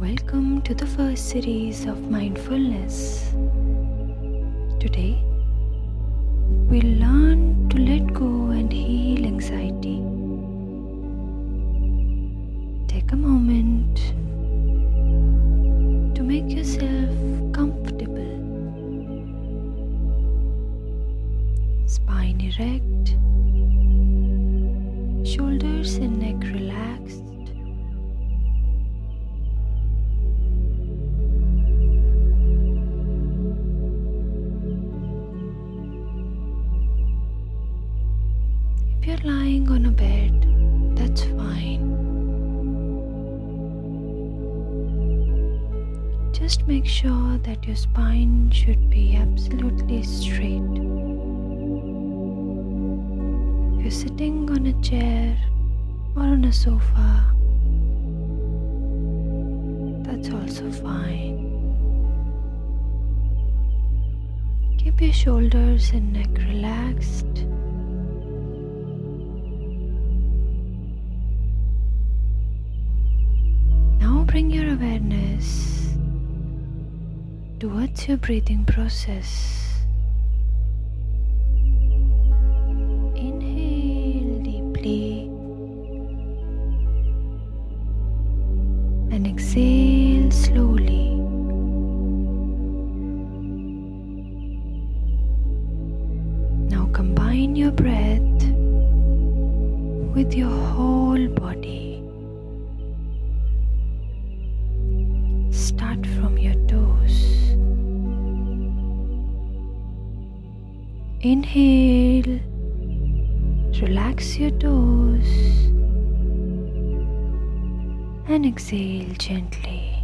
Welcome to the first series of mindfulness. Today, we'll learn to let go and heal anxiety. Take a moment to make yourself comfortable. Spine erect, shoulders and neck relaxed. If you're lying on a bed, that's fine. Just make sure that your spine should be absolutely straight. If you're sitting on a chair or on a sofa, that's also fine. Keep your shoulders and neck relaxed. Bring your awareness towards your breathing process. Inhale deeply and exhale slowly. Now combine your breath with your whole body. Start from your toes. Inhale, relax your toes, and exhale gently.